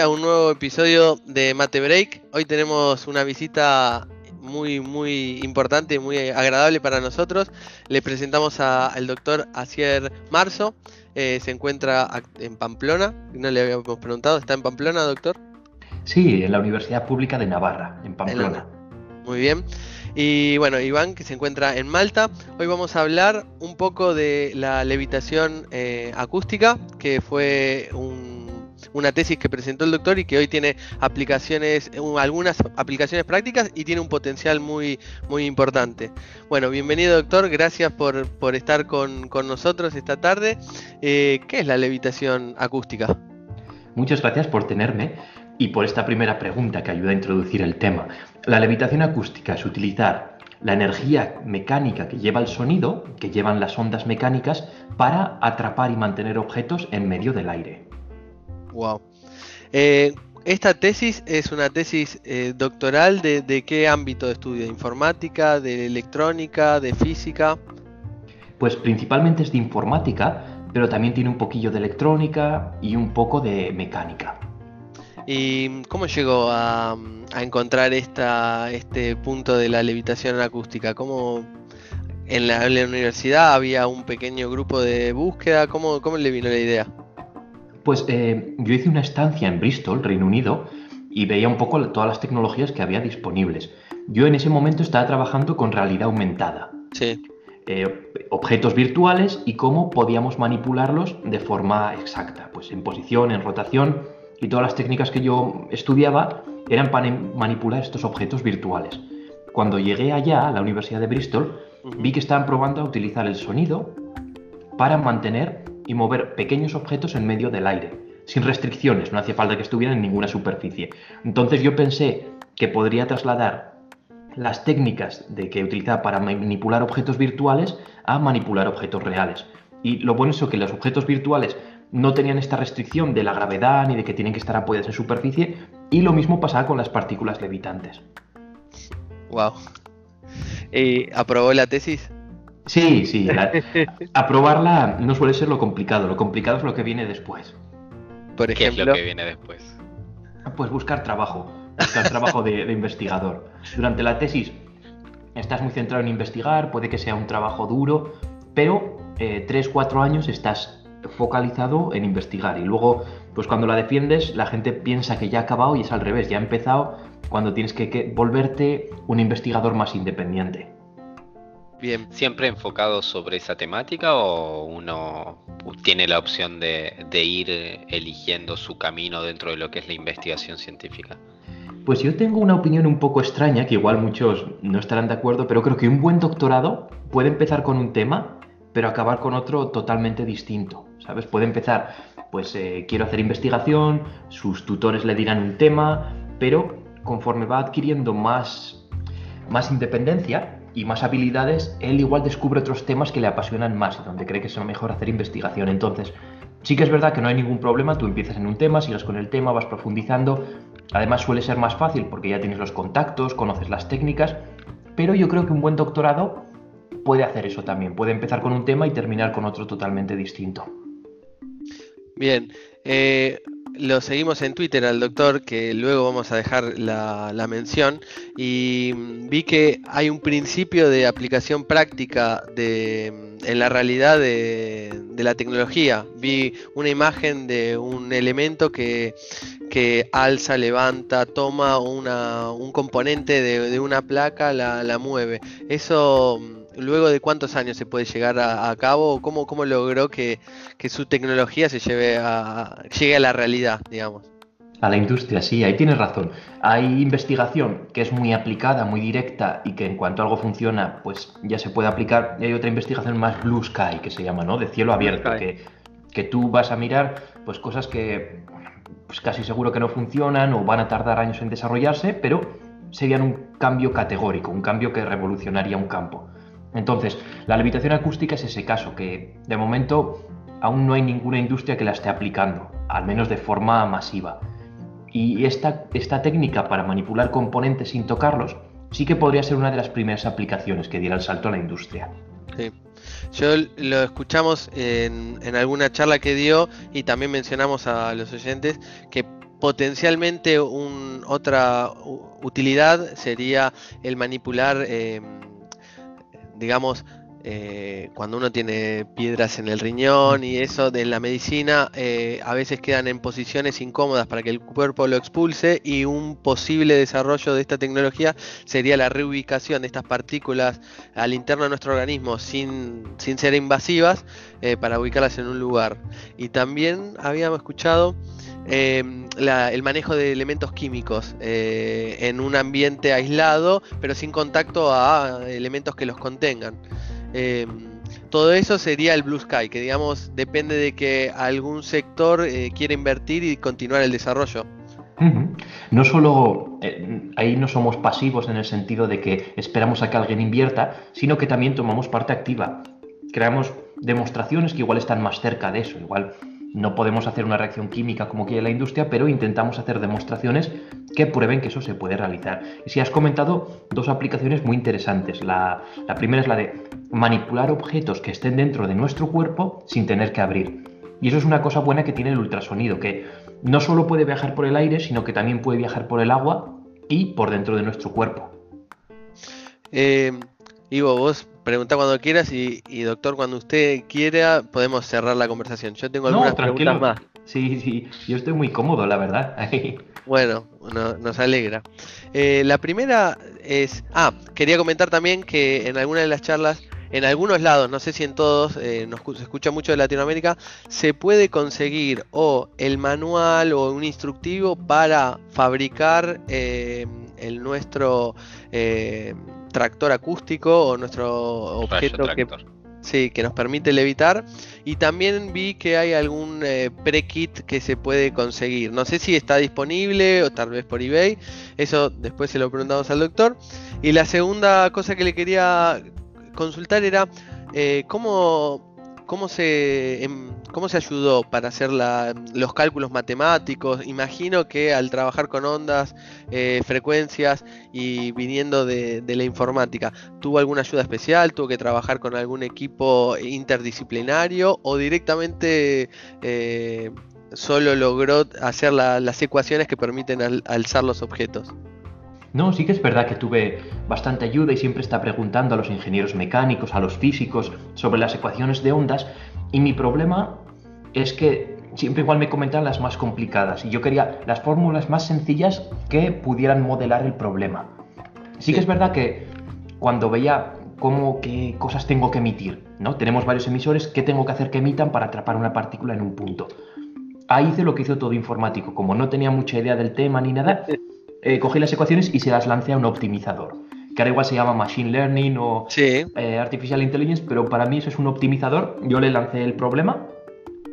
a un nuevo episodio de Mate Break. Hoy tenemos una visita muy muy importante, muy agradable para nosotros. Le presentamos al doctor Asier Marzo. Eh, se encuentra en Pamplona. No le habíamos preguntado, ¿está en Pamplona, doctor? Sí, en la Universidad Pública de Navarra, en Pamplona. Muy bien. Y bueno, Iván, que se encuentra en Malta. Hoy vamos a hablar un poco de la levitación eh, acústica, que fue un una tesis que presentó el doctor y que hoy tiene aplicaciones, algunas aplicaciones prácticas y tiene un potencial muy, muy importante. Bueno, bienvenido doctor, gracias por, estar con, nosotros esta tarde. Eh, ¿Qué es la levitación acústica? Muchas gracias por tenerme y por esta primera pregunta que ayuda a introducir el tema. La levitación acústica es utilizar la energía mecánica que lleva el sonido, que llevan las ondas mecánicas, para atrapar y mantener objetos en medio del aire. Wow. Eh, esta tesis es una tesis eh, doctoral de, qué ámbito de estudio, de informática, de electrónica, de física. Pues principalmente es de informática, pero también tiene un poquillo de electrónica y un poco de mecánica. ¿Y cómo llegó a, encontrar esta, este punto de la levitación acústica? ¿Cómo en la, universidad había un pequeño grupo de búsqueda? ¿Cómo, cómo le vino la idea? Pues eh, yo hice una estancia en Bristol, Reino Unido, y veía un poco todas las tecnologías que había disponibles. Yo en ese momento estaba trabajando con realidad aumentada. Sí. Eh, objetos virtuales y cómo podíamos manipularlos de forma exacta, pues en posición, en rotación, y todas las técnicas que yo estudiaba eran para manipular estos objetos virtuales. Cuando llegué allá, a la Universidad de Bristol, vi que estaban probando a utilizar el sonido para mantener y mover pequeños objetos en medio del aire, sin restricciones, no hacía falta que estuvieran en ninguna superficie. Entonces yo pensé que podría trasladar las técnicas de que utilizaba para manipular objetos virtuales a manipular objetos reales. Y lo bueno es que los objetos virtuales no tenían esta restricción de la gravedad ni de que tienen que estar apoyados en superficie, y lo mismo pasaba con las partículas levitantes. Wow. ¿Y aprobó la tesis? Sí, sí. aprobarla no suele ser lo complicado. Lo complicado es lo que viene después. Por ejemplo, ¿Qué es lo que viene después? Pues buscar trabajo. Buscar trabajo de, investigador. Durante la tesis estás muy centrado en investigar, puede que sea un trabajo duro, pero eh, tres, cuatro años estás focalizado en investigar. Y luego, pues cuando la defiendes, la gente piensa que ya ha acabado y es al revés, ya ha empezado cuando tienes que volverte un investigador más independiente. Bien. ¿Siempre enfocado sobre esa temática o uno tiene la opción de, ir eligiendo su camino dentro de lo que es la investigación científica? Pues yo tengo una opinión un poco extraña, que igual muchos no estarán de acuerdo, pero creo que un buen doctorado puede empezar con un tema, pero acabar con otro totalmente distinto. Puede empezar, pues eh, quiero hacer investigación, sus tutores le dirán un tema, pero conforme va adquiriendo más, más independencia, y más habilidades, él igual descubre otros temas que le apasionan más y donde cree que es mejor hacer investigación. Entonces, sí que es verdad que no hay ningún problema, tú empiezas en un tema, sigues con el tema, vas profundizando. Además suele ser más fácil porque ya tienes los contactos, conoces las técnicas, pero yo creo que un buen doctorado puede hacer eso también, puede empezar con un tema y terminar con otro totalmente distinto. Bien, eh, lo seguimos en Twitter al doctor, que luego vamos a dejar la, mención, y vi que hay un principio de aplicación práctica de, en la realidad de, la tecnología. Vi una imagen de un elemento que, alza, levanta, toma un componente de, una placa, la, la mueve. Eso luego de cuántos años se puede llegar a, cabo, cómo, cómo logró que, su tecnología se lleve a, llegue a la realidad, digamos. A la industria, sí, ahí tienes razón. Hay investigación que es muy aplicada, muy directa y que en cuanto algo funciona, pues ya se puede aplicar. Y hay otra investigación más blue sky, que se llama, ¿no? De cielo abierto, que, que tú vas a mirar pues cosas que pues casi seguro que no funcionan o van a tardar años en desarrollarse, pero serían un cambio categórico, un cambio que revolucionaría un campo. Entonces, la levitación acústica es ese caso, que de momento aún no hay ninguna industria que la esté aplicando, al menos de forma masiva. Y esta, esta técnica para manipular componentes sin tocarlos sí que podría ser una de las primeras aplicaciones que diera el salto a la industria. Sí. Yo lo escuchamos en, alguna charla que dio y también mencionamos a los oyentes que potencialmente un, otra utilidad sería el manipular, eh, digamos, eh, cuando uno tiene piedras en el riñón y eso de la medicina, eh, a veces quedan en posiciones incómodas para que el cuerpo lo expulse y un posible desarrollo de esta tecnología sería la reubicación de estas partículas al interno de nuestro organismo sin, sin ser invasivas eh, para ubicarlas en un lugar. Y también habíamos escuchado el manejo de elementos químicos en un ambiente aislado pero sin contacto a elementos que los contengan. Em, todo eso sería el Blue Sky, que digamos depende de que algún sector eh, quiera invertir y continuar el desarrollo. No solo eh, ahí no somos pasivos en el sentido de que esperamos a que alguien invierta, sino que también tomamos parte activa. Creamos demostraciones que igual están más cerca de eso. Igual no podemos hacer una reacción química como quiere la industria, pero intentamos hacer demostraciones que prueben que eso se puede realizar. Y si has comentado dos aplicaciones muy interesantes. La, primera es la de manipular objetos que estén dentro de nuestro cuerpo sin tener que abrir. Y eso es una cosa buena que tiene el ultrasonido, que no solo puede viajar por el aire, sino que también puede viajar por el agua y por dentro de nuestro cuerpo. Eh, Ivo, vos pregunta cuando quieras y, doctor, cuando usted quiera, podemos cerrar la conversación. Yo tengo algunas preguntas más. Sí, sí, yo estoy muy cómodo, la verdad. bueno, nos alegra. Eh, la primera es, ah, quería comentar también que en alguna de las charlas, en algunos lados, no sé si en todos, eh, nos se escucha mucho de Latinoamérica, se puede conseguir o el manual o un instructivo para fabricar eh, el nuestro tractor acústico o nuestro objeto que, sí, que nos permite levitar. Y también vi que hay algún eh, pre-kit que se puede conseguir. No sé si está disponible o tal vez por eBay. Eso después se lo preguntamos al doctor. Y la segunda cosa que le quería consultar era eh, cómo ¿Cómo se, em, cómo se ayudó para hacer los cálculos matemáticos? Imagino que al trabajar con ondas, eh, frecuencias y viniendo de, la informática, ¿tuvo alguna ayuda especial? ¿Tuvo que trabajar con algún equipo interdisciplinario o directamente eh, solo logró hacer las ecuaciones que permiten alzar los objetos? No, sí que es verdad que tuve bastante ayuda y siempre está preguntando a los ingenieros mecánicos, a los físicos, sobre las ecuaciones de ondas. Y mi problema es que siempre igual me comentan las más complicadas y yo quería las fórmulas más sencillas que pudieran modelar el problema. Sí, que es verdad que cuando veía cómo, qué cosas tengo que emitir, ¿no? Tenemos varios emisores, ¿qué tengo que hacer que emitan para atrapar una partícula en un punto? Ahí hice lo que hizo todo informático. Como no tenía mucha idea del tema ni nada, eh, cogí las ecuaciones y se las lancé a un optimizador. Que ahora igual se llama Machine Learning o eh, Artificial Intelligence, pero para mí eso es un optimizador. Yo le lancé el problema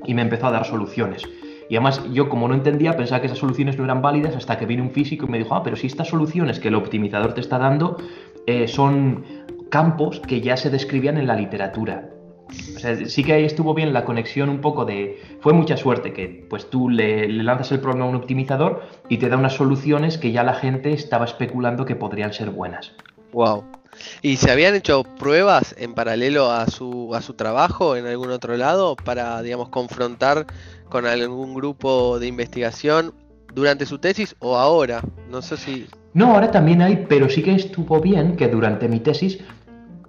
y me empezó a dar soluciones. Y además yo como no entendía, pensaba que esas soluciones no eran válidas hasta que vino un físico y me dijo, ah, pero si estas soluciones que el optimizador te está dando eh, son campos que ya se describían en la literatura. O sea, sí que ahí estuvo bien la conexión un poco de... Fue mucha suerte que pues tú le, lanzas el problema a un optimizador y te da unas soluciones que ya la gente estaba especulando que podrían ser buenas. Wow. ¿Y se habían hecho pruebas en paralelo a su, a su trabajo en algún otro lado para, digamos, confrontar con algún grupo de investigación durante su tesis o ahora? No sé si... No, ahora también hay, pero sí que estuvo bien que durante mi tesis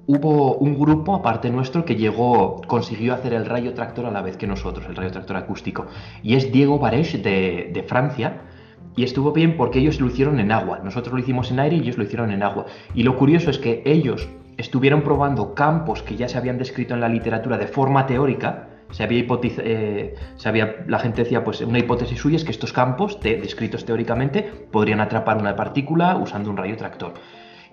hubo un grupo aparte nuestro que llegó, consiguió hacer el rayo tractor a la vez que nosotros, el rayo tractor acústico. Y es Diego Barech de, de Francia. Y estuvo bien porque ellos lo hicieron en agua. Nosotros lo hicimos en aire y ellos lo hicieron en agua. Y lo curioso es que ellos estuvieron probando campos que ya se habían descrito en la literatura de forma teórica. Se había, eh, la gente decía, pues una hipótesis suya es que estos campos, descritos teóricamente, podrían atrapar una partícula usando un rayo tractor.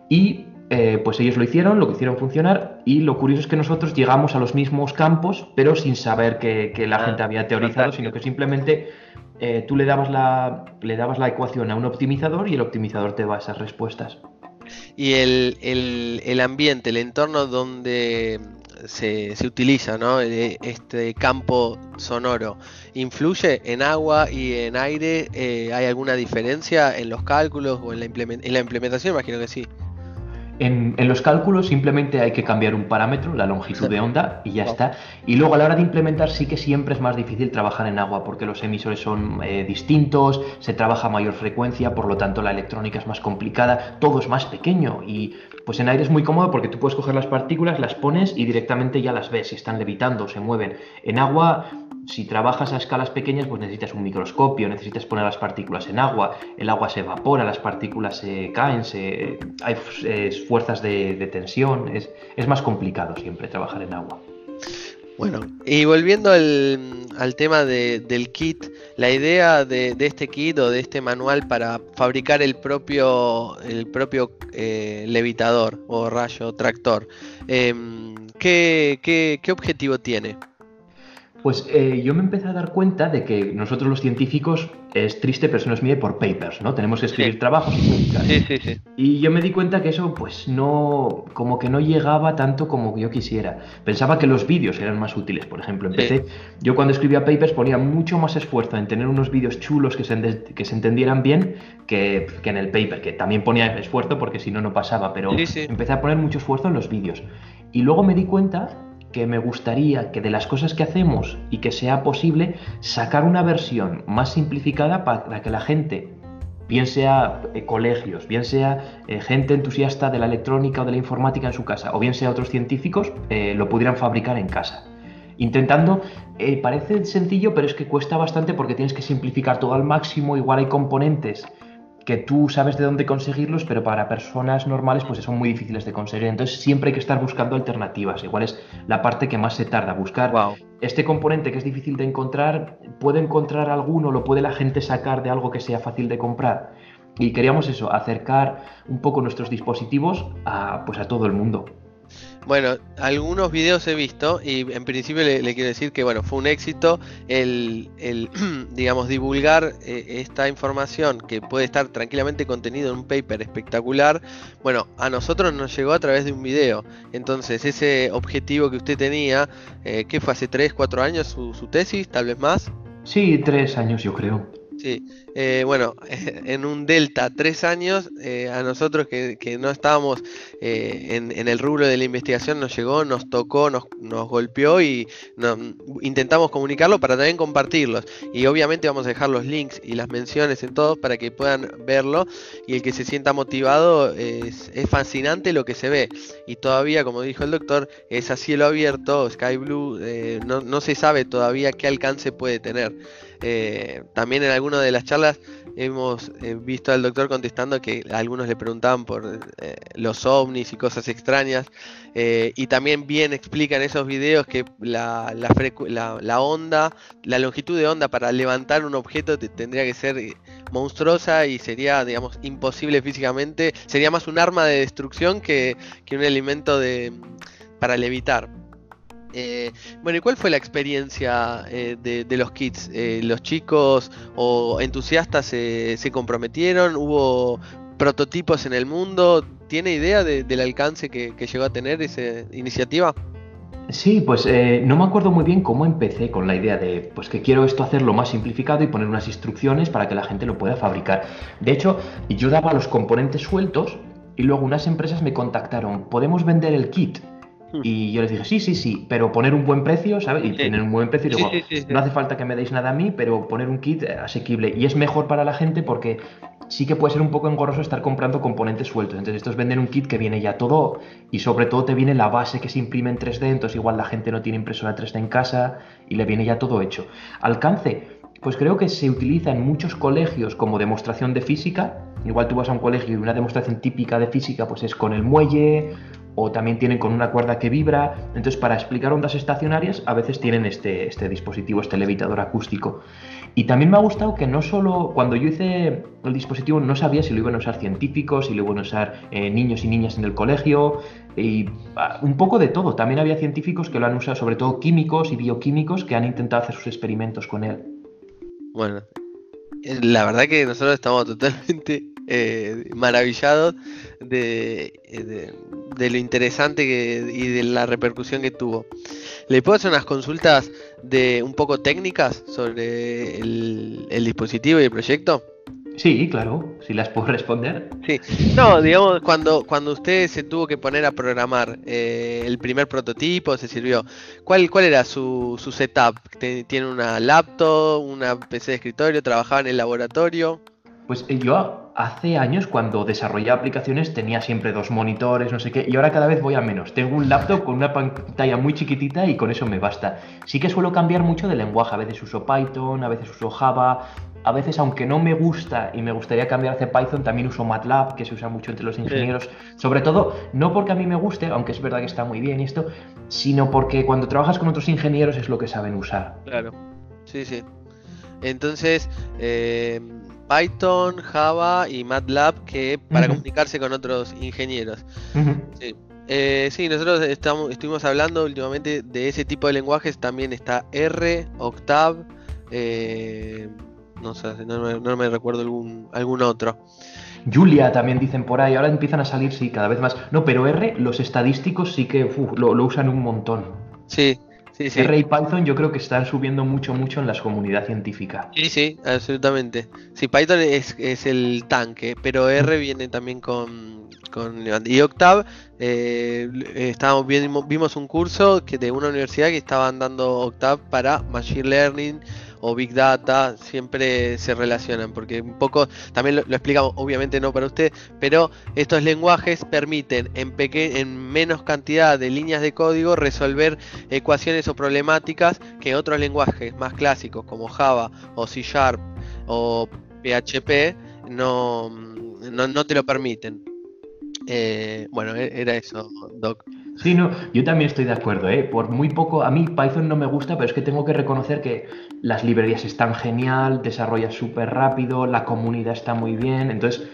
Y eh, pues ellos lo hicieron, lo que hicieron funcionar y lo curioso es que nosotros llegamos a los mismos campos, pero sin saber que, la ah, gente había teorizado, sino que simplemente eh, tú le dabas, la, le dabas la ecuación a un optimizador y el optimizador te da esas respuestas. Y el, ambiente, el entorno donde se, utiliza ¿no? E, este campo sonoro, ¿influye en agua y en aire? Eh, ¿Hay alguna diferencia en los cálculos o en la, en la implementación? Imagino que sí. En, los cálculos simplemente hay que cambiar un parámetro, la longitud de onda, y ya está. Y luego a la hora de implementar sí que siempre es más difícil trabajar en agua porque los emisores son eh, distintos, se trabaja a mayor frecuencia, por lo tanto la electrónica es más complicada, todo es más pequeño y pues en aire es muy cómodo porque tú puedes coger las partículas, las pones y directamente ya las ves, si están levitando, se mueven. En agua si trabajas a escalas pequeñas, pues necesitas un microscopio, necesitas poner las partículas en agua, el agua se evapora, las partículas se caen, se, hay eh, fuerzas de, tensión, es, más complicado siempre trabajar en agua. Bueno, y volviendo al, tema del kit, la idea de, este kit o de este manual para fabricar el propio, el propio eh, levitador o rayo tractor, em, ¿qué, qué objetivo tiene? Pues eh, yo me empecé a dar cuenta de que nosotros los científicos es triste, pero se nos mide por papers, ¿no? Tenemos que escribir trabajos y publicar. Sí, sí, sí. Y yo me di cuenta que eso, pues no, como que no llegaba tanto como yo quisiera. Pensaba que los vídeos eran más útiles, por ejemplo. Empecé, yo cuando escribía papers ponía mucho más esfuerzo en tener unos vídeos chulos que se, que se entendieran bien que, que, en el paper, que también ponía esfuerzo porque si no, no pasaba, pero empecé a poner mucho esfuerzo en los vídeos. Y luego me di cuenta que me gustaría que de las cosas que hacemos y que sea posible sacar una versión más simplificada para que la gente, bien sea eh, colegios, bien sea eh, gente entusiasta de la electrónica o de la informática en su casa, o bien sea otros científicos, eh, lo pudieran fabricar en casa. Intentando, parece sencillo, pero es que cuesta bastante porque tienes que simplificar todo al máximo, igual hay componentes que tú sabes de dónde conseguirlos, pero para personas normales pues son muy difíciles de conseguir. Entonces siempre hay que estar buscando alternativas. Igual es la parte que más se tarda. Buscar este componente que es difícil de encontrar, ¿puede encontrar alguno? ¿Lo puede la gente sacar de algo que sea fácil de comprar? Y queríamos eso, acercar un poco nuestros dispositivos a, pues a todo el mundo. Bueno, algunos videos he visto y en principio le, quiero decir que bueno, fue un éxito el, digamos, divulgar eh, esta información que puede estar tranquilamente contenido en un paper espectacular. Bueno, a nosotros nos llegó a través de un video. Entonces, ese objetivo que usted tenía, eh, que fue hace 3, 4 años su, su tesis, tal vez más. Sí, 3 años yo creo. Sí, eh, bueno, en un delta tres años, eh, a nosotros que, no estábamos eh, en, el rubro de la investigación nos llegó, nos tocó, nos, golpeó y intentamos comunicarlo para también compartirlos. Y obviamente vamos a dejar los links y las menciones en todos para que puedan verlo y el que se sienta motivado es, fascinante lo que se ve. Y todavía, como dijo el doctor, es a cielo abierto, Sky Blue, no, no se sabe todavía qué alcance puede tener. Eh, también en alguna de las charlas hemos eh, visto al doctor contestando que algunos le preguntaban por eh, los ovnis y cosas extrañas. y también bien explican esos videos que la, la, onda, la longitud de onda para levantar un objeto tendría que ser monstruosa y sería, digamos, imposible físicamente. Sería más un arma de destrucción que, que un elemento de, para levitar. Eh, bueno, ¿y cuál fue la experiencia eh, de, los kits? Eh, ¿Los chicos o entusiastas se comprometieron? ¿Hubo prototipos en el mundo? ¿Tiene idea del alcance que, llegó a tener esa iniciativa? Sí, pues no me acuerdo muy bien cómo empecé con la idea de pues que quiero esto hacerlo más simplificado y poner unas instrucciones para que la gente lo pueda fabricar. De hecho, yo daba los componentes sueltos y luego unas empresas me contactaron, ¿podemos vender el kit? Y yo les dije, sí, sí, sí, pero poner un buen precio, ¿sabes? Y tener un buen precio. Y no hace falta que me deis nada a mí, pero poner un kit asequible. Y es mejor para la gente porque sí que puede ser un poco engorroso estar comprando componentes sueltos. Entonces, estos venden un kit que viene ya todo y sobre todo te viene la base que se imprime en 3D. Entonces, igual la gente no tiene impresora 3D en casa y le viene ya todo hecho. Alcance, pues creo que se utiliza en muchos colegios como demostración de física. Igual tú vas a un colegio y una demostración típica de física pues es con el muelle o también tienen con una cuerda que vibra. Entonces, para explicar ondas estacionarias, a veces tienen este, este dispositivo, este levitador acústico. Y también me ha gustado que no solo, cuando yo hice el dispositivo, no sabía si lo iban a usar científicos, si lo iban a usar eh, niños y niñas en el colegio, y ah, un poco de todo. También había científicos que lo han usado, sobre todo químicos y bioquímicos, que han intentado hacer sus experimentos con él. Bueno, la verdad que nosotros estamos totalmente eh, maravillados de, de, lo interesante y de la repercusión que tuvo. ¿Le puedo hacer unas consultas de un poco técnicas sobre el, dispositivo y el proyecto? Sí, claro, si las puedo responder. Sí, no, digamos, cuando, cuando usted se tuvo que poner a programar eh, el primer prototipo, se sirvió, ¿cuál, cuál era su, su setup? ¿Tiene una laptop, una PC de escritorio, trabajaba en el laboratorio? Pues eh, yo hace años cuando desarrollaba aplicaciones tenía siempre dos monitores, no sé qué, y ahora cada vez voy a menos. Tengo un laptop con una pantalla muy chiquitita y con eso me basta. Sí que suelo cambiar mucho de lenguaje, a veces uso Python, a veces uso Java, a veces aunque no me gusta y me gustaría cambiar hacia Python, también uso MATLAB, que se usa mucho entre los ingenieros. Sobre todo, no porque a mí me guste, aunque es verdad que está muy bien esto, sino porque cuando trabajas con otros ingenieros es lo que saben usar. Claro, sí, sí. Entonces, eh, Python, Java y MATLAB que para comunicarse con otros ingenieros. Eh, sí. nosotros estamos, estuvimos hablando últimamente de ese tipo de lenguajes. También está R, Octave, eh, no sé, no, me recuerdo algún, algún otro. Julia también dicen por ahí, ahora empiezan a salir, sí, cada vez más. No, pero R, los estadísticos sí que lo, lo usan un montón. Sí, Sí, R y Python yo creo que están subiendo mucho, mucho en la comunidad científica. Sí, sí, absolutamente. Sí, Python es, el tanque, pero R viene también con, con y Octave. Eh, estábamos vimos un curso que de una universidad que estaban dando Octave para Machine Learning o Big Data siempre se relacionan, porque un poco, también lo, explicamos, obviamente no para usted, pero estos lenguajes permiten en, en menos cantidad de líneas de código resolver ecuaciones o problemáticas que otros lenguajes más clásicos como Java o C Sharp o PHP no, no, te lo permiten. Eh, bueno, e-, era eso, Doc. Sí, no, yo también estoy de acuerdo, ¿eh? Por muy poco, a mí Python no me gusta, pero es que tengo que reconocer que las librerías están genial, desarrolla súper rápido, la comunidad está muy bien, entonces,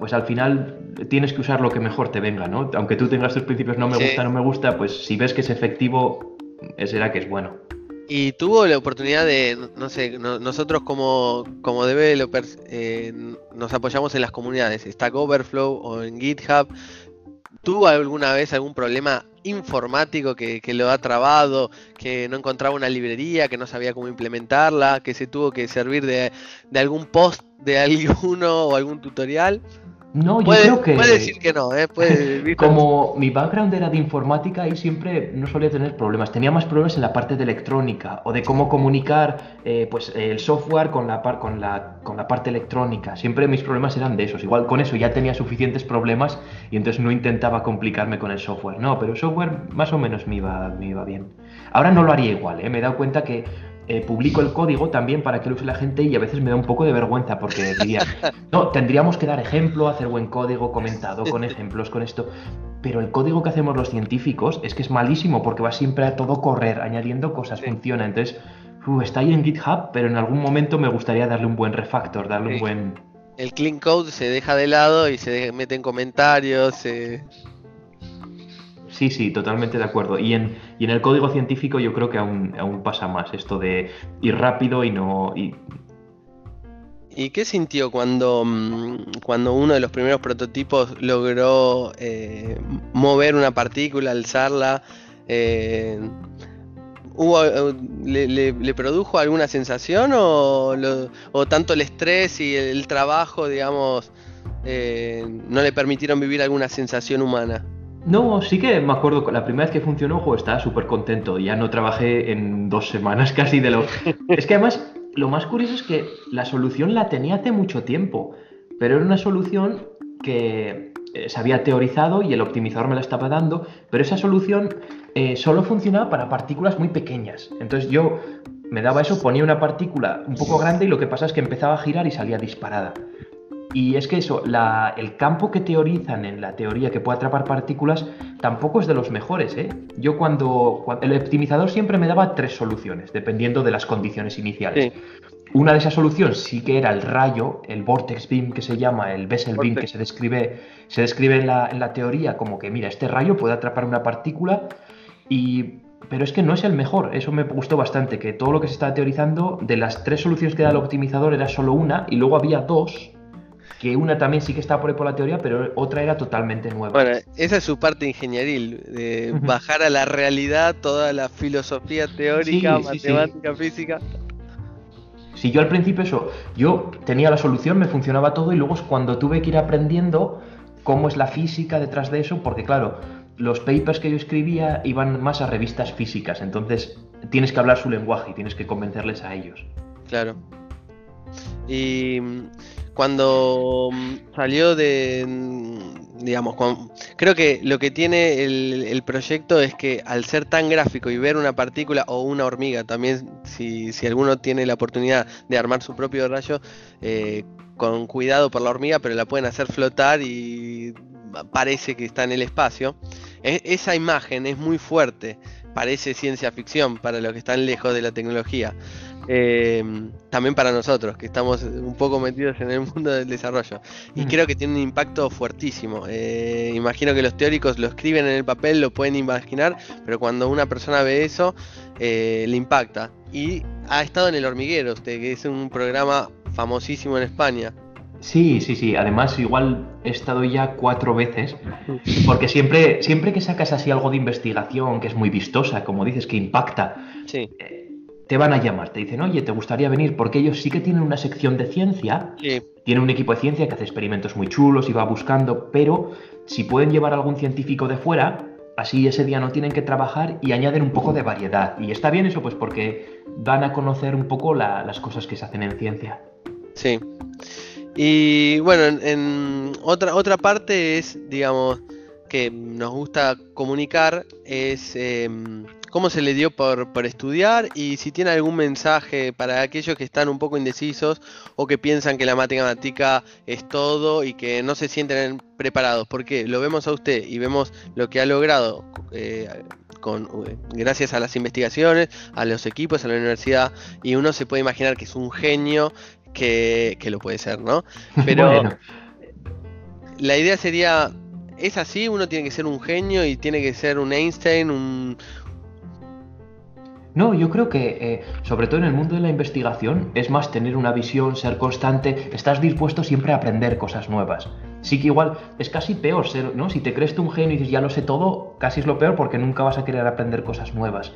pues al final tienes que usar lo que mejor te venga, ¿no? Aunque tú tengas tus principios, no me gusta, no me gusta, pues si ves que es efectivo, será que es bueno. Y tuvo la oportunidad de, no sé, nosotros como, como developers eh, nos apoyamos en las comunidades, Stack Overflow o en GitHub, ¿Tuvo alguna vez algún problema informático que, lo ha trabado, que no encontraba una librería, que no sabía cómo implementarla, que se tuvo que servir de, de algún post de alguno o algún tutorial? No, yo creo que. Puede decir que no, ¿eh? como mi background era de informática, y siempre no solía tener problemas. Tenía más problemas en la parte de electrónica o de cómo comunicar eh, pues, el software con la, con, la, con la parte electrónica. Siempre mis problemas eran de esos. Igual con eso ya tenía suficientes problemas y entonces no intentaba complicarme con el software. No, pero el software más o menos me iba, me iba bien. Ahora no lo haría igual, ¿eh? me he dado cuenta que eh, publico el código también para que lo use la gente y a veces me da un poco de vergüenza porque diría, no, tendríamos que dar ejemplo, hacer buen código comentado con ejemplos, con esto. Pero el código que hacemos los científicos es que es malísimo porque va siempre a todo correr, añadiendo cosas, funciona. Entonces, está ahí en GitHub, pero en algún momento me gustaría darle un buen refactor, darle un buen... El clean code se deja de lado y se mete en comentarios. Sí, sí, totalmente de acuerdo. Y en, y en el código científico yo creo que aún, pasa más esto de ir rápido y no... Y... ¿Y qué sintió cuando, mm, cuando uno de los primeros prototipos logró eh, mover una partícula, alzarla? Eh, ¿hubo, eh, le, produjo alguna sensación o, o, tanto el estrés y el, trabajo, digamos, no le permitieron vivir alguna sensación humana? No, sí que me acuerdo, la primera vez que funcionó, juego estaba súper contento. Ya no trabajé en dos semanas casi de lo... es que además, lo más curioso es que la solución la tenía hace mucho tiempo, pero era una solución que eh, se había teorizado y el optimizador me la estaba dando, pero esa solución eh, solo funcionaba para partículas muy pequeñas. Entonces yo me daba eso, ponía una partícula un poco grande y lo que pasa es que empezaba a girar y salía disparada. Y es que eso, el campo que teorizan en la teoría que puede atrapar partículas tampoco es de los mejores. ¿eh? Yo cuando, El optimizador siempre me daba tres soluciones, dependiendo de las condiciones iniciales. Una de esas soluciones sí que era el rayo, el vortex beam que se llama, el Bessel beam que se describe, se describe en, la, en la teoría como que, mira, este rayo puede atrapar una partícula y pero es que no es el mejor. Eso me gustó bastante, que todo lo que se estaba teorizando, de las tres soluciones que da el optimizador era solo una, y luego había dos que una también sí que estaba por ahí por la teoría, pero otra era totalmente nueva. Bueno, esa es su parte ingenieril, de bajar a la realidad toda la filosofía teórica, matemática, física. Si yo al principio eso, yo tenía la solución, me funcionaba todo y luego es cuando tuve que ir aprendiendo cómo es la física detrás de eso, porque claro, los papers que yo escribía iban más a revistas físicas, entonces tienes que hablar su lenguaje y tienes que convencerles a ellos. Claro. Y cuando salió de, digamos, creo que lo que tiene el, proyecto es que al ser tan gráfico y ver una partícula o una hormiga, también si, si alguno tiene la oportunidad de armar su propio rayo, eh, con cuidado por la hormiga, pero la pueden hacer flotar y parece que está en el espacio. E, esa imagen es muy fuerte, parece ciencia ficción para los que están lejos de la tecnología. Em, también para nosotros, que estamos un poco metidos en el mundo del desarrollo. Y mm. creo que tiene un impacto fuertísimo. Eh, imagino que los teóricos lo escriben en el papel, lo pueden imaginar, pero cuando una persona ve eso, eh, le impacta. Y ha estado en El Hormiguero, usted, que es un programa famosísimo en España. Sí, sí, sí. Además, igual he estado ya cuatro veces, porque siempre, siempre que sacas así algo de investigación que es muy vistosa, como dices, que impacta, sí. Eh, te van a llamar, te dicen, oye, ¿te gustaría venir? Porque ellos sí que tienen una sección de ciencia, tienen un equipo de ciencia que hace experimentos muy chulos y va buscando, pero si pueden llevar a algún científico de fuera, así ese día no tienen que trabajar y añaden un poco de variedad. Y está bien eso, pues porque van a conocer un poco las cosas que se hacen en ciencia. Sí. Y bueno, en, otra, otra parte es, digamos, que nos gusta comunicar, es... Em, cómo se le dio por, estudiar y si tiene algún mensaje para aquellos que están un poco indecisos o que piensan que la matemática es todo y que no se sienten preparados. Porque lo vemos a usted y vemos lo que ha logrado eh, con, eh, gracias a las investigaciones, a los equipos, a la universidad y uno se puede imaginar que es un genio que, lo puede ser, ¿no? Pero la idea sería es así, uno tiene que ser un genio y tiene que ser un Einstein, un, no, yo creo que, eh, sobre todo en el mundo de la investigación, es más tener una visión, ser constante, estás dispuesto siempre a aprender cosas nuevas. Sí que igual es casi peor ser, ¿no? Si te crees tú un genio y dices ya lo sé todo, casi es lo peor porque nunca vas a querer aprender cosas nuevas.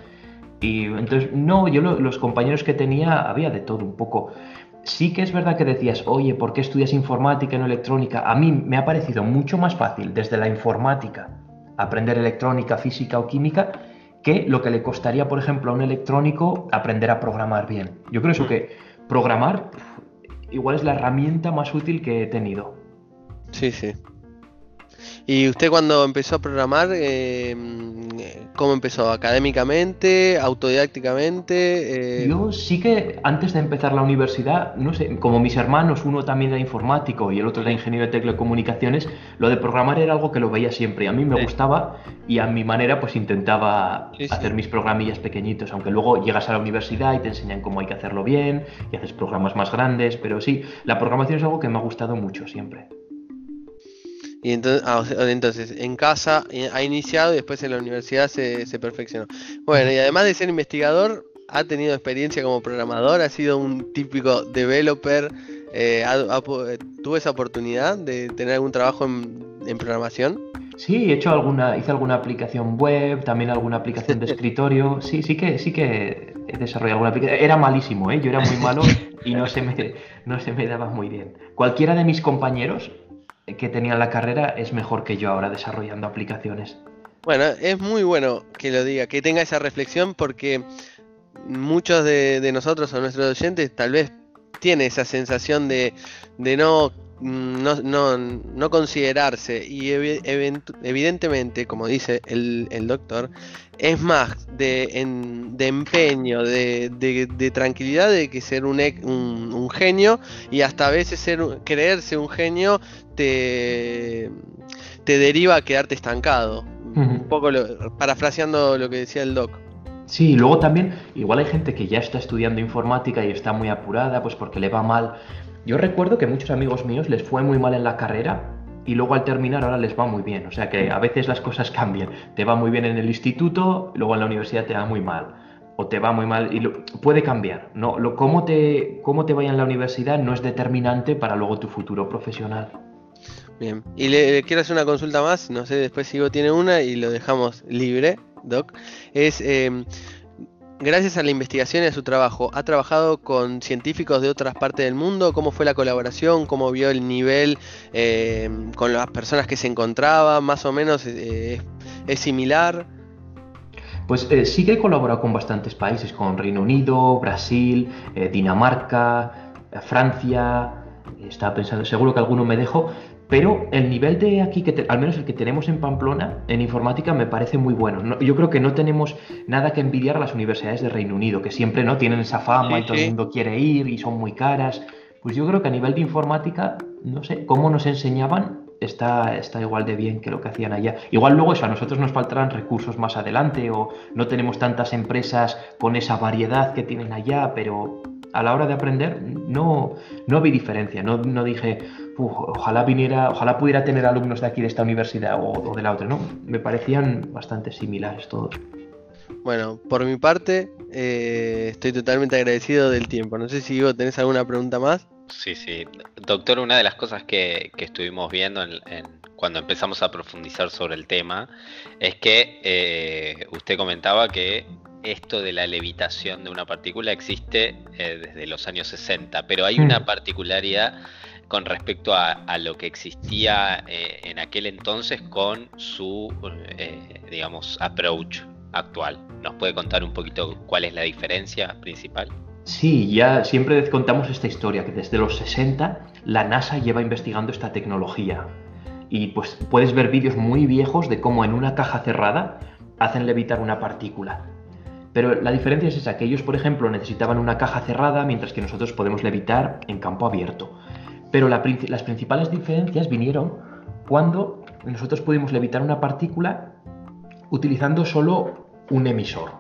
Y entonces, no, yo los compañeros que tenía había de todo un poco. Sí que es verdad que decías, oye, ¿por qué estudias informática y no electrónica? A mí me ha parecido mucho más fácil desde la informática aprender electrónica, física o química que lo que le costaría, por ejemplo, a un electrónico aprender a programar bien. Yo creo eso mm. que programar igual es la herramienta más útil que he tenido. Sí, sí. ¿Y usted cuando empezó a programar, eh, cómo empezó? ¿Académicamente? ¿Autodidácticamente? Eh, Yo sí que antes de empezar la universidad, no sé, como mis hermanos, uno también era informático y el otro era ingeniero de telecomunicaciones, lo de programar era algo que lo veía siempre y a mí me gustaba y a mi manera pues intentaba hacer mis programillas pequeñitos, aunque luego llegas a la universidad y te enseñan cómo hay que hacerlo bien y haces programas más grandes, pero sí, la programación es algo que me ha gustado mucho siempre. Y entonces, ah, entonces, en casa eh, ha iniciado y después en la universidad se, perfeccionó. Bueno, y además de ser investigador, ha tenido experiencia como programador, ha sido un típico developer. Eh, ¿Tuvo esa oportunidad de tener algún trabajo en, programación? Sí, he hecho alguna, hice alguna aplicación web, también alguna aplicación de escritorio. Sí, sí que, sí que he desarrollado alguna aplicación. Era malísimo, ¿eh? yo era muy malo y no se me, no se me daba muy bien. Cualquiera de mis compañeros que tenía la carrera es mejor que yo ahora desarrollando aplicaciones. Bueno, es muy bueno que lo diga, que tenga esa reflexión porque muchos de, nosotros o nuestros oyentes tal vez tiene esa sensación de, de no no, no, no considerarse y evidentemente, como dice el, doctor, es más de, de empeño, de, de, tranquilidad de que ser un, un, genio y hasta a veces ser, creerse un genio te, te deriva a quedarte estancado. Un poco parafraseando lo que decía el doc. Sí, luego también, igual hay gente que ya está estudiando informática y está muy apurada, pues porque le va mal yo recuerdo que muchos amigos míos les fue muy mal en la carrera y luego al terminar ahora les va muy bien. O sea que a veces las cosas cambian. Te va muy bien en el instituto, luego en la universidad te va muy mal. O te va muy mal y puede cambiar. No, lo, cómo, te, cómo te vaya en la universidad no es determinante para luego tu futuro profesional. Bien, y le, quiero hacer una consulta más, no sé, después si tiene una y lo dejamos libre, Doc. Es, em, gracias a la investigación y a su trabajo, ¿ha trabajado con científicos de otras partes del mundo? ¿Cómo fue la colaboración? ¿Cómo vio el nivel eh, con las personas que se encontraban? ¿Más o menos eh, es similar? Pues eh, sí que he colaborado con bastantes países, con Reino Unido, Brasil, Dinamarca, Francia, estaba pensando, seguro que alguno me dejo, pero el nivel de aquí, que al menos el que tenemos en Pamplona, en informática, me parece muy bueno. yo creo que no tenemos nada que envidiar a las universidades de Reino Unido, que siempre no tienen esa fama y todo el mundo quiere ir y son muy caras. Pues yo creo que a nivel de informática, no sé, cómo nos enseñaban está, está igual de bien que lo que hacían allá. Igual luego eso, a nosotros nos faltarán recursos más adelante o no tenemos tantas empresas con esa variedad que tienen allá, pero a la hora de aprender no, no vi diferencia, no, no dije, ojalá viniera, ojalá pudiera tener alumnos de aquí de esta universidad o, de la otra, ¿no? Me parecían bastante similares todos. Bueno, por mi parte, eh, estoy totalmente agradecido del tiempo. No sé si Ivo tenés alguna pregunta más. Sí, sí. Doctor, una de las cosas que, estuvimos viendo cuando empezamos a profundizar sobre el tema es que eh, usted comentaba que esto de la levitación de una partícula existe eh, desde los años 60, pero hay una mm. particularidad con respecto a, lo que existía eh, en aquel entonces con su, digamos, approach actual. ¿Nos puede contar un poquito cuál es la diferencia principal? Sí, ya siempre contamos esta historia, que desde los 60 la NASA lleva investigando esta tecnología. Y pues puedes ver vídeos muy viejos de cómo en una caja cerrada hacen levitar una partícula. Pero la diferencia es esa, que ellos, por ejemplo, necesitaban una caja cerrada, mientras que nosotros podemos levitar en campo abierto. Pero las principales diferencias vinieron cuando nosotros pudimos levitar una partícula utilizando solo un emisor.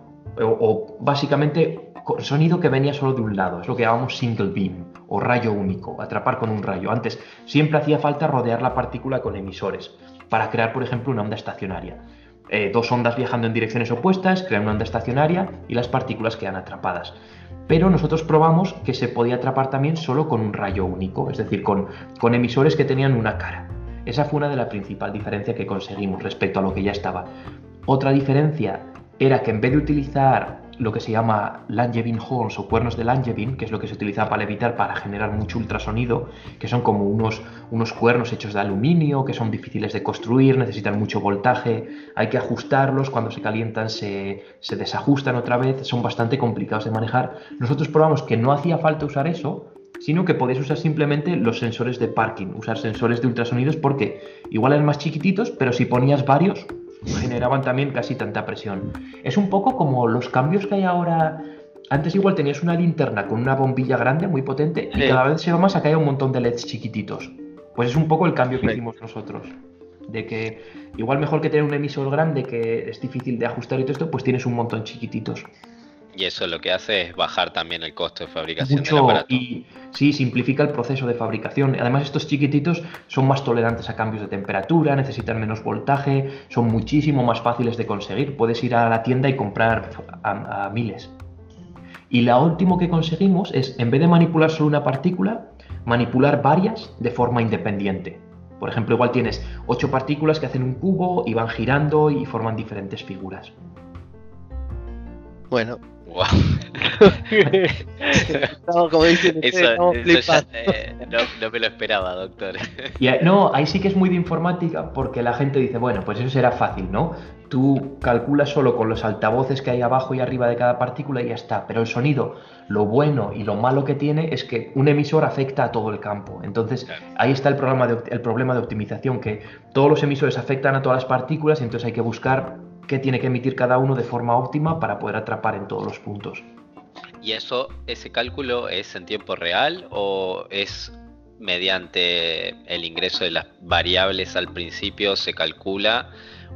o básicamente sonido que venía solo de un lado, es lo que llamamos single beam o rayo único, atrapar con un rayo. Antes siempre hacía falta rodear la partícula con emisores para crear, por ejemplo, una onda estacionaria. Eh, dos ondas viajando en direcciones opuestas crean una onda estacionaria y las partículas quedan atrapadas. Pero nosotros probamos que se podía atrapar también solo con un rayo único, es decir, con, con emisores que tenían una cara. Esa fue una de las principales diferencias que conseguimos respecto a lo que ya estaba. Otra diferencia era que en vez de utilizar lo que se llama Langevin horns o cuernos de Langevin, que es lo que se utiliza para levitar para generar mucho ultrasonido, que son como unos, unos cuernos hechos de aluminio, que son difíciles de construir, necesitan mucho voltaje, hay que ajustarlos, cuando se calientan se, se desajustan otra vez, son bastante complicados de manejar. Nosotros probamos que no hacía falta usar eso, sino que podéis usar simplemente los sensores de parking, usar sensores de ultrasonidos porque igual eran más chiquititos, pero si ponías varios, generaban también casi tanta presión. Es un poco como los cambios que hay ahora. Antes igual tenías una linterna con una bombilla grande, muy potente, y cada vez se va más a que haya un montón de LEDs chiquititos. Pues es un poco el cambio que hicimos nosotros. De que igual mejor que tener un emisor grande que es difícil de ajustar y todo esto, pues tienes un montón chiquititos. Y eso lo que hace es bajar también el costo de fabricación del aparato. Y sí, simplifica el proceso de fabricación. Además, estos chiquititos son más tolerantes a cambios de temperatura, necesitan menos voltaje, son muchísimo más fáciles de conseguir. Puedes ir a la tienda y comprar a, miles. Y lo último que conseguimos es, en vez de manipular solo una partícula, manipular varias de forma independiente. Por ejemplo, igual tienes ocho partículas que hacen un cubo y van girando y forman diferentes figuras. Bueno, como dicen eso, eh, no, me lo esperaba, doctor. no, ahí sí que es muy de informática porque la gente dice, bueno, pues eso será fácil, ¿no? Tú calculas solo con los altavoces que hay abajo y arriba de cada partícula y ya está. Pero el sonido, lo bueno y lo malo que tiene es que un emisor afecta a todo el campo. Entonces ahí está el problema, de, el problema de optimización, que todos los emisores afectan a todas las partículas y entonces hay que buscar que tiene que emitir cada uno de forma óptima para poder atrapar en todos los puntos. ¿Y eso, ese cálculo es en tiempo real o es mediante el ingreso de las variables al principio se calcula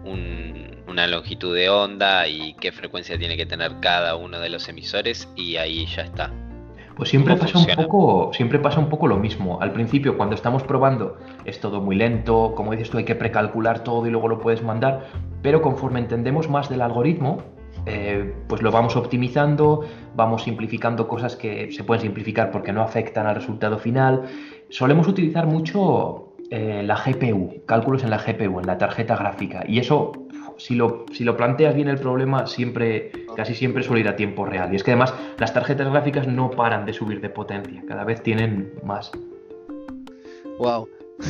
una longitud de onda y qué frecuencia tiene que tener cada uno de los emisores y ahí ya está? Pues siempre pasa, un poco, siempre pasa un poco lo mismo. Al principio, cuando estamos probando, es todo muy lento, como dices tú, hay que precalcular todo y luego lo puedes mandar, pero conforme entendemos más del algoritmo, eh, pues lo vamos optimizando, vamos simplificando cosas que se pueden simplificar porque no afectan al resultado final. Solemos utilizar mucho eh, la GPU, cálculos en la GPU, en la tarjeta gráfica, y eso, si lo, si lo planteas bien el problema, siempre, casi siempre suele ir a tiempo real. Y es que además las tarjetas gráficas no paran de subir de potencia, cada vez tienen más. Wow.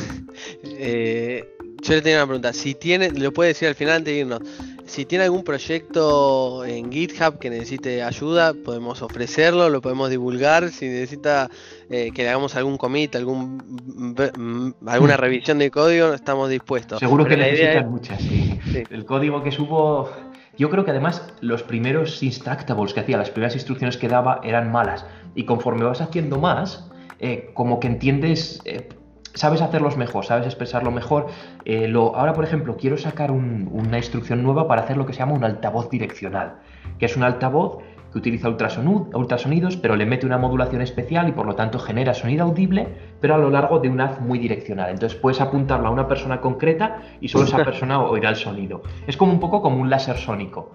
Eh, yo le tenía una pregunta. Si tiene, lo puede decir al final antes de irnos. Si tiene algún proyecto en GitHub que necesite ayuda, podemos ofrecerlo, lo podemos divulgar. Si necesita eh, que le hagamos algún commit, algún, alguna revisión de código, estamos dispuestos. Seguro que necesitan muchas, sí. El código que subo, yo creo que además los primeros instactables que hacía, las primeras instrucciones que daba eran malas. Y conforme vas haciendo más, eh, como que entiendes eh, sabes hacerlos mejor, sabes expresarlo mejor. Eh, lo, ahora, por ejemplo, quiero sacar una instrucción nueva para hacer lo que se llama un altavoz direccional, que es un altavoz que utiliza ultrasonidos, pero le mete una modulación especial y por lo tanto genera sonido audible, pero a lo largo de un haz muy direccional. Entonces puedes apuntarlo a una persona concreta y solo esa persona oirá el sonido. Es como un poco como un láser sónico.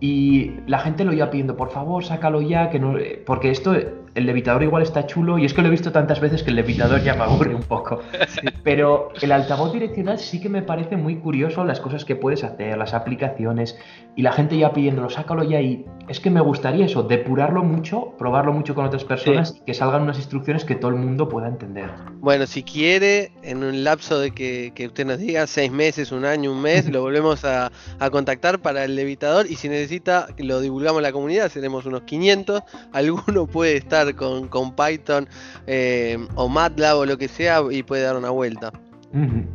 Y la gente lo iba pidiendo, por favor, sácalo ya, que no... porque esto el levitador igual está chulo y es que lo he visto tantas veces que el levitador ya me aburre un poco. Pero el altavoz direccional sí que me parece muy curioso las cosas que puedes hacer, las aplicaciones y la gente ya pidiéndolo, sácalo ya y es que me gustaría eso, depurarlo mucho, probarlo mucho con otras personas y que salgan unas instrucciones que todo el mundo pueda entender. Bueno, si quiere, en un lapso de que, usted nos diga, seis meses, un año, un mes, lo volvemos a, contactar para el levitador y si necesita, lo divulgamos en la comunidad, seremos unos 500, alguno puede estar con, Python eh, o MATLAB o lo que sea y puede dar una vuelta.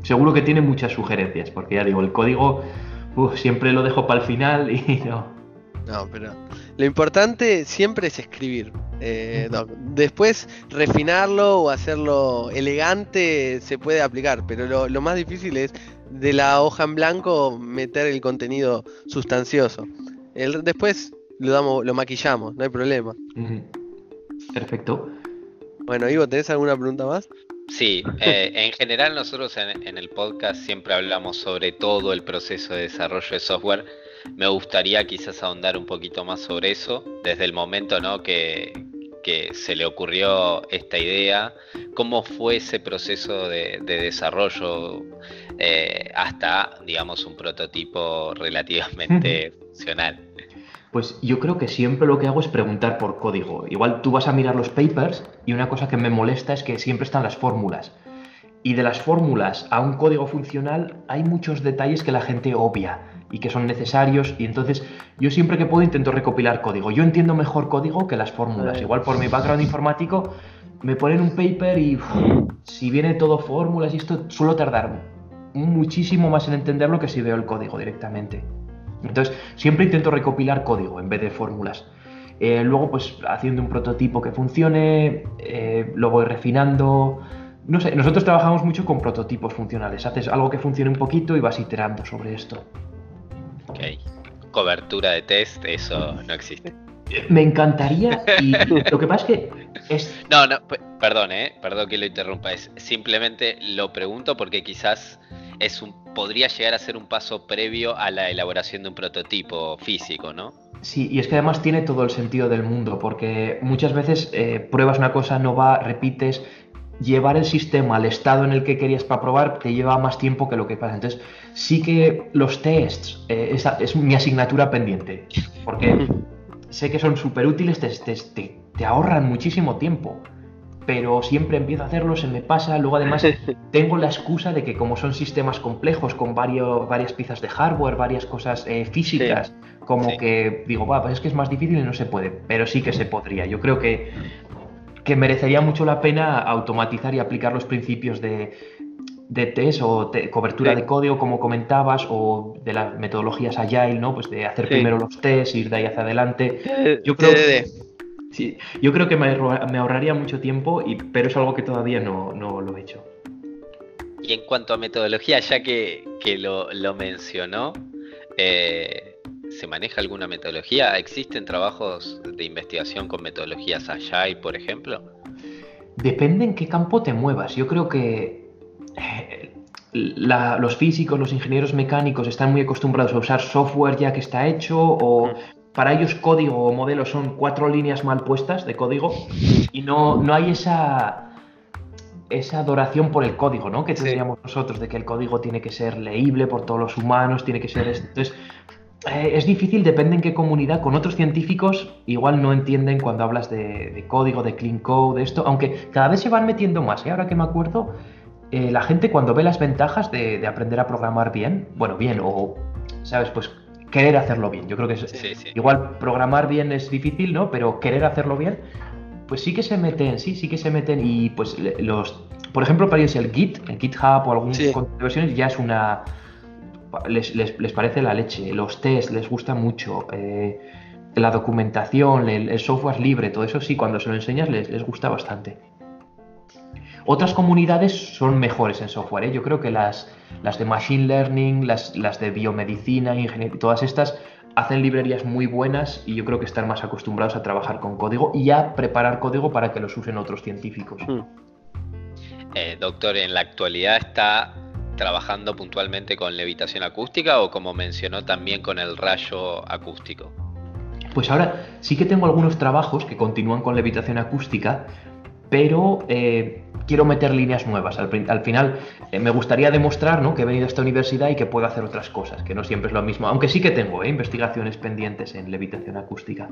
Seguro que tiene muchas sugerencias, porque ya digo, el código siempre lo dejo para el final y no. No, pero lo importante siempre es escribir. Eh, después refinarlo o hacerlo elegante se puede aplicar, pero lo, más difícil es de la hoja en blanco meter el contenido sustancioso. El, después lo damos, lo maquillamos, no hay problema. Perfecto. Bueno, Ivo, ¿tenés alguna pregunta más? Sí, eh, en general nosotros en, el podcast siempre hablamos sobre todo el proceso de desarrollo de software. Me gustaría quizás ahondar un poquito más sobre eso, desde el momento ¿no? que, se le ocurrió esta idea, cómo fue ese proceso de, desarrollo eh, hasta, digamos, un prototipo relativamente funcional. Pues yo creo que siempre lo que hago es preguntar por código. Igual tú vas a mirar los papers y una cosa que me molesta es que siempre están las fórmulas. Y de las fórmulas a un código funcional hay muchos detalles que la gente obvia y que son necesarios y entonces yo siempre que puedo intento recopilar código. Yo entiendo mejor código que las fórmulas. Igual por mi background informático me ponen un paper y si viene todo fórmulas y esto suelo tardar muchísimo más en entenderlo que si veo el código directamente. Entonces, siempre intento recopilar código en vez de fórmulas. Eh, luego, pues haciendo un prototipo que funcione, eh, lo voy refinando. No sé, nosotros trabajamos mucho con prototipos funcionales. Haces algo que funcione un poquito y vas iterando sobre esto. Ok. Cobertura de test, eso no existe. Me encantaría y lo que pasa es que es... No, no, perdón, eh, perdón que lo interrumpa. Es simplemente lo pregunto porque quizás es un, podría llegar a ser un paso previo a la elaboración de un prototipo físico, ¿no? Sí, y es que además tiene todo el sentido del mundo, porque muchas veces eh, pruebas una cosa, no va, repites, llevar el sistema al estado en el que querías para probar te lleva más tiempo que lo que pasa. Entonces, sí que los tests eh, es, mi asignatura pendiente, porque sé que son súper útiles, te ahorran muchísimo tiempo pero siempre empiezo a hacerlo, se me pasa, luego además tengo la excusa de que como son sistemas complejos con varios, varias piezas de hardware, varias cosas eh, físicas, como que digo, va, pues es que es más difícil y no se puede, pero sí que se podría. Yo creo que, que merecería mucho la pena automatizar y aplicar los principios de, de test o cobertura de código, como comentabas, o de las metodologías agile, ¿no? Pues de hacer primero los tests, ir de ahí hacia adelante. Eh, Yo creo que Sí, yo creo que me, ahorraría mucho tiempo, y, pero es algo que todavía no, lo he hecho. Y en cuanto a metodología, ya que, lo, mencionó, eh, ¿se maneja alguna metodología? ¿Existen trabajos de investigación con metodologías Agile, por ejemplo? Depende en qué campo te muevas. Yo creo que eh, los físicos, los ingenieros mecánicos están muy acostumbrados a usar software ya que está hecho o mm para ellos código o modelo son cuatro líneas mal puestas de código y no, no hay esa, esa adoración por el código, ¿no? Que tendríamos nosotros, de que el código tiene que ser leíble por todos los humanos, tiene que ser... Entonces, eh, es difícil, depende en qué comunidad. Con otros científicos igual no entienden cuando hablas de, código, de clean code, de esto, aunque cada vez se van metiendo más. ¿eh? Ahora que me acuerdo, eh, la gente cuando ve las ventajas de, aprender a programar bien, bueno, bien, o, ¿sabes? Pues querer hacerlo bien. Yo creo que es, igual programar bien es difícil, ¿no? Pero querer hacerlo bien, pues sí que se meten, sí, sí que se meten y pues los, por ejemplo, para ellos el Git, el GitHub o algún de versiones ya es una, les, les, parece la leche. Los tests les gusta mucho. Eh, la documentación, el, software libre, todo eso sí, cuando se lo enseñas les, les gusta bastante. Otras comunidades son mejores en software. ¿eh? Yo creo que las, las de Machine Learning, las, las de biomedicina, ingeniería, todas estas hacen librerías muy buenas y yo creo que están más acostumbrados a trabajar con código y a preparar código para que los usen otros científicos. Hmm. Eh, doctor, en la actualidad está trabajando puntualmente con levitación acústica o como mencionó también con el rayo acústico. Pues ahora sí que tengo algunos trabajos que continúan con levitación acústica, pero eh, quiero meter líneas nuevas. Al, final eh, me gustaría demostrar ¿no? que he venido a esta universidad y que puedo hacer otras cosas, que no siempre es lo mismo, aunque sí que tengo ¿eh? investigaciones pendientes en levitación acústica.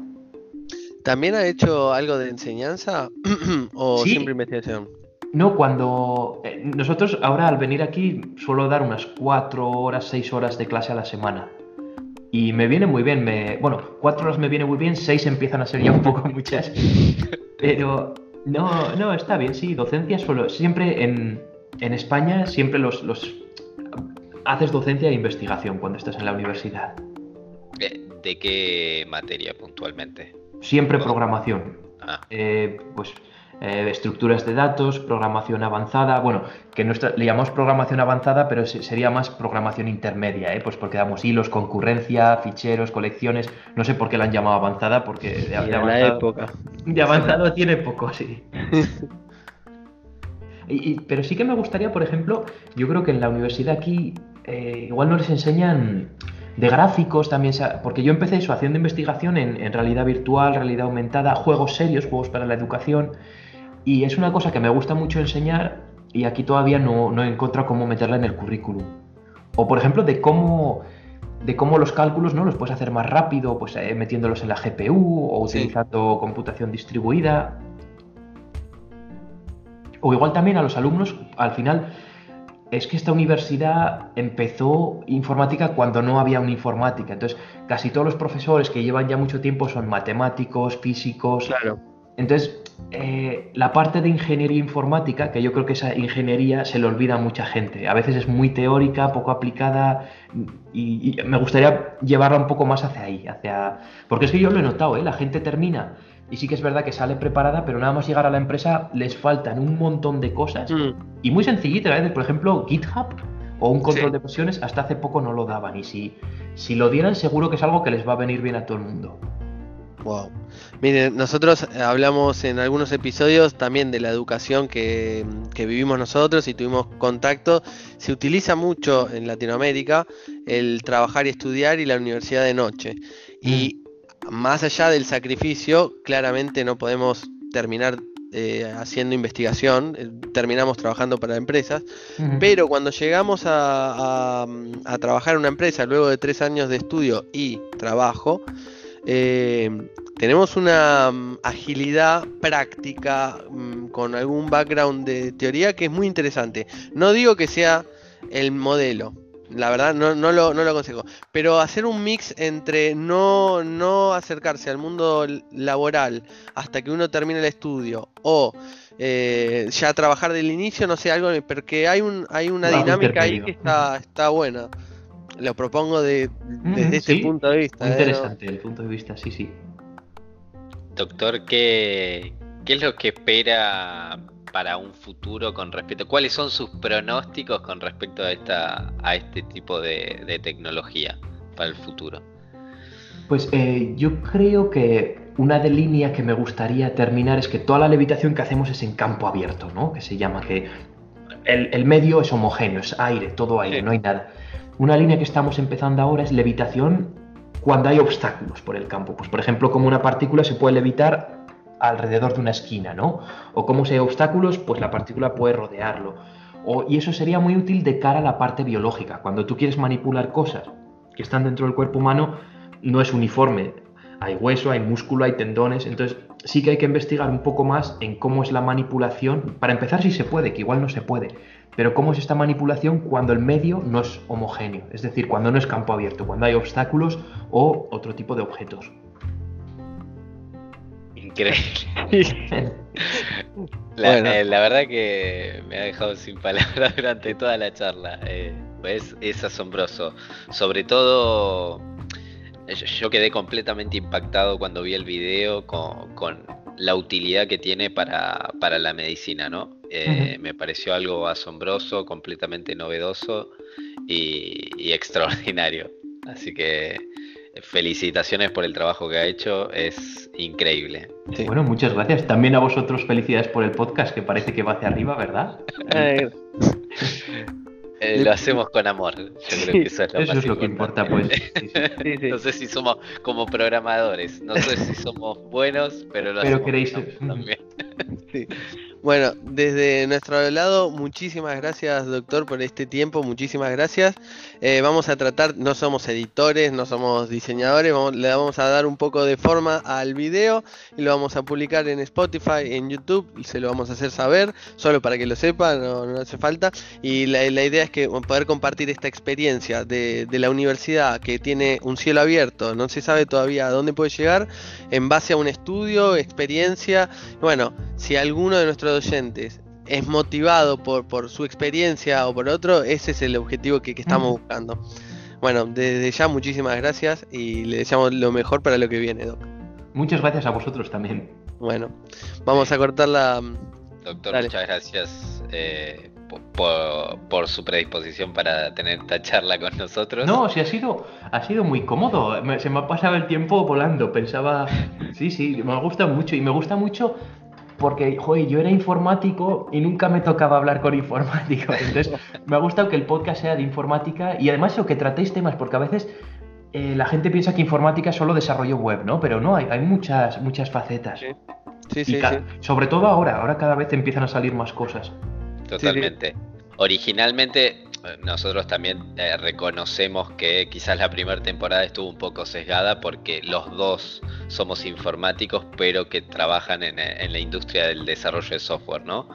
¿También ha hecho algo de enseñanza o siempre investigación? No, cuando nosotros ahora al venir aquí suelo dar unas cuatro horas, seis horas de clase a la semana. Y me viene muy bien, me, bueno, cuatro horas me viene muy bien, seis empiezan a ser ya un poco muchas. Pero no, no, está bien, sí, docencia solo. Siempre en, España, siempre los, los. Haces docencia e investigación cuando estás en la universidad. ¿De qué materia puntualmente? Siempre programación. Ah. Eh, pues eh, estructuras de datos, programación avanzada, bueno, que nuestra, le llamamos programación avanzada, pero sería más programación intermedia, ¿eh? pues porque damos hilos, concurrencia, ficheros, colecciones, no sé por qué la han llamado avanzada, porque de, avanzado, la época. de avanzado tiene poco, sí. pero sí que me gustaría, por ejemplo, yo creo que en la universidad aquí eh, igual no les enseñan de gráficos también, porque yo empecé su haciendo investigación en, en, realidad virtual, realidad aumentada, juegos serios, juegos para la educación, y es una cosa que me gusta mucho enseñar y aquí todavía no, no he encontrado cómo meterla en el currículum. O por ejemplo de cómo, de cómo los cálculos no los puedes hacer más rápido, pues eh, metiéndolos en la GPU o utilizando computación distribuida. O igual también a los alumnos, al final, es que esta universidad empezó informática cuando no había una informática. Entonces, casi todos los profesores que llevan ya mucho tiempo son matemáticos, físicos. Claro. Entonces, eh, la parte de ingeniería informática, que yo creo que esa ingeniería se le olvida a mucha gente. A veces es muy teórica, poco aplicada, y, me gustaría llevarla un poco más hacia ahí, hacia... Porque es que yo lo he notado, ¿eh? la gente termina, y sí que es verdad que sale preparada, pero nada más llegar a la empresa les faltan un montón de cosas, mm. y muy sencillitas, a veces, por ejemplo, GitHub o un control de versiones, hasta hace poco no lo daban, y si, si lo dieran seguro que es algo que les va a venir bien a todo el mundo. Wow. Miren, nosotros hablamos en algunos episodios también de la educación que, vivimos nosotros y tuvimos contacto. Se utiliza mucho en Latinoamérica el trabajar y estudiar y la universidad de noche. Y mm. más allá del sacrificio, claramente no podemos terminar eh, haciendo investigación, eh, terminamos trabajando para empresas, pero cuando llegamos a, a, trabajar en una empresa luego de tres años de estudio y trabajo, eh, tenemos una mm, agilidad práctica mm, con algún background de teoría que es muy interesante. No digo que sea el modelo, la verdad no, no, lo, no lo aconsejo, pero hacer un mix entre no, no acercarse al mundo laboral hasta que uno termine el estudio o eh, ya trabajar del inicio, no sé, algo, porque hay, un, hay una dinámica ahí que está, está buena. Lo propongo de, desde este punto de vista. ¿eh? interesante el punto de vista, sí, sí. Doctor, ¿qué, ¿qué es lo que espera para un futuro con respecto? ¿Cuáles son sus pronósticos con respecto a, esta, a este tipo de, tecnología para el futuro? Pues eh, yo creo que una de líneas que me gustaría terminar es que toda la levitación que hacemos es en campo abierto, ¿no? Que se llama que el, medio es homogéneo, es aire, todo aire, no hay nada. Una línea que estamos empezando ahora es levitación cuando hay obstáculos por el campo. Pues por ejemplo, como una partícula se puede levitar alrededor de una esquina, ¿no? O como si hay obstáculos, pues la partícula puede rodearlo. Y eso sería muy útil de cara a la parte biológica, cuando tú quieres manipular cosas que están dentro del cuerpo humano no es uniforme. Hay hueso, hay músculo, hay tendones, entonces sí que hay que investigar un poco más en cómo es la manipulación. Para empezar, si se puede, que igual no se puede, pero cómo es esta manipulación cuando el medio no es homogéneo, es decir, cuando no es campo abierto, cuando hay obstáculos o otro tipo de objetos. Increíble. Eh, la, verdad que me ha dejado sin palabras durante toda la charla. Eh, es, asombroso. Sobre todo, yo, quedé completamente impactado cuando vi el video con, la utilidad que tiene para, la medicina, ¿no? Eh, me pareció algo asombroso, completamente novedoso y extraordinario. Así que felicitaciones por el trabajo que ha hecho, es increíble. Bueno, muchas gracias. También a vosotros felicidades por el podcast, que parece que va hacia arriba, ¿verdad? Eh, lo hacemos con amor. Yo creo que eso es lo, que importa, pues. no sé si somos como programadores, no sé si somos buenos, pero lo pero queréis... también. Bueno, desde nuestro lado, muchísimas gracias, doctor, por este tiempo. Muchísimas gracias. Eh, vamos a tratar, no somos editores, no somos diseñadores, le vamos a dar un poco de forma al video y lo vamos a publicar en Spotify, en YouTube, se lo vamos a hacer saber, solo para que lo sepan, no, hace falta. Y la, idea es que poder compartir esta experiencia de, de la universidad que tiene un cielo abierto, no se sabe todavía a dónde puede llegar, en base a un estudio, experiencia. Bueno, si alguno de nuestros docentes es motivado por, por su experiencia o por otro, ese es el objetivo que, estamos buscando. Bueno, desde ya muchísimas gracias y le deseamos lo mejor para lo que viene, Doc. Muchas gracias a vosotros también. Bueno, vamos a cortar la... Doctor, muchas gracias eh, por, su predisposición para tener esta charla con nosotros. No, sí, ha sido, ha sido muy cómodo. se me ha pasado el tiempo volando. Pensaba, sí, sí, me gusta mucho. Y me gusta mucho porque, joder, yo era informático y nunca me tocaba hablar con informáticos. Entonces, me ha gustado que el podcast sea de informática y además lo que tratéis temas, porque a veces eh, la gente piensa que informática es solo desarrollo web, ¿no? Pero no, hay, hay muchas, muchas facetas. Sí, sí, sí, Sobre todo ahora, ahora cada vez empiezan a salir más cosas. Totalmente. Originalmente nosotros también eh, reconocemos que quizás la primera temporada estuvo un poco sesgada porque los dos somos informáticos pero que trabajan en, la industria del desarrollo de software, ¿no?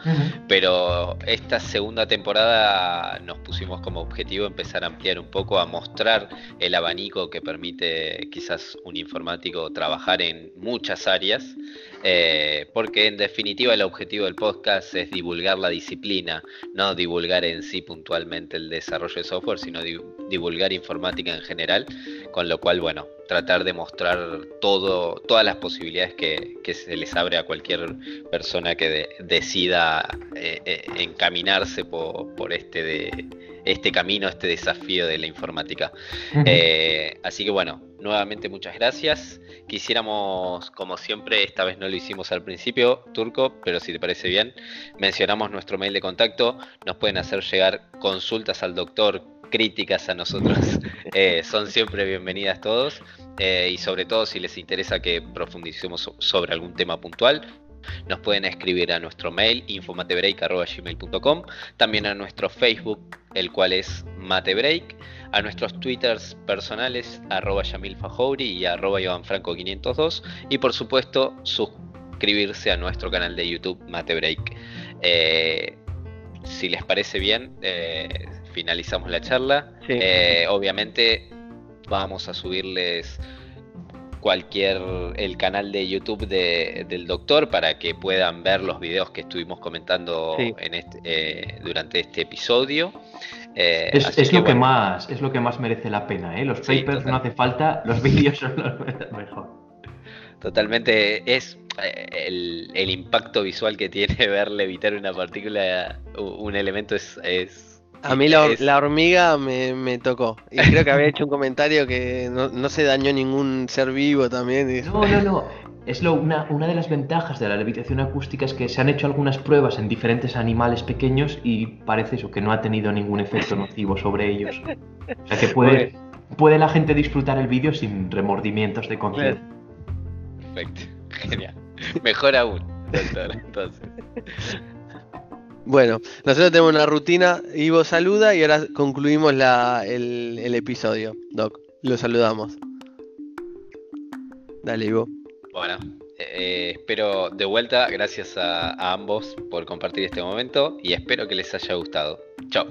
Pero esta segunda temporada nos pusimos como objetivo empezar a ampliar un poco, a mostrar el abanico que permite quizás un informático trabajar en muchas áreas eh, porque en definitiva el objetivo del podcast es divulgar la disciplina, no divulgar en sí puntualmente el desarrollo de software, sino divulgar informática en general, con lo cual, bueno, tratar de mostrar todo, todas las posibilidades que, se les abre a cualquier persona que decida eh, eh, encaminarse por, este, de, este camino, este desafío de la informática. así que bueno, nuevamente muchas gracias. Quisiéramos, como siempre, esta vez no lo hicimos al principio, Turco, pero si te parece bien, mencionamos nuestro mail de contacto. Nos pueden hacer llegar consultas al doctor, críticas a nosotros. Eh, son siempre bienvenidas todos. Eh, y sobre todo si les interesa que profundicemos sobre algún tema puntual, nos pueden escribir a nuestro mail infomatebreak.gmail.com, también a nuestro Facebook, el cual es matebreak a nuestros twitters personales, arroba Yamil y arroba 502 y por supuesto suscribirse a nuestro canal de YouTube Matebreak. Eh, si les parece bien, eh, finalizamos la charla. Eh, obviamente vamos a subirles cualquier el canal de YouTube del doctor para que puedan ver los videos que estuvimos comentando en este, durante este episodio. Eh, es, lo que más, es lo que más merece la pena, ¿eh? Los papers no hace falta, los vídeos son los mejor. Totalmente, es eh, el, impacto visual que tiene ver levitar una partícula, un elemento es... a mí la, hormiga me, tocó. Y creo que había hecho un comentario que no, no se dañó ningún ser vivo también. No, no, no es lo, una, una, de las ventajas de la levitación acústica es que se han hecho algunas pruebas en diferentes animales pequeños y parece eso, que no ha tenido ningún efecto nocivo sobre ellos. O sea que puede, puede la gente disfrutar el vídeo sin remordimientos de conciencia. Perfecto, genial. Mejor aún, entonces. Bueno, nosotros tenemos una rutina, Ivo saluda y ahora concluimos la, el, episodio, Doc. lo saludamos. Dale, Ivo. Bueno, eh, espero de vuelta, gracias a ambos por compartir este momento y espero que les haya gustado. Chao.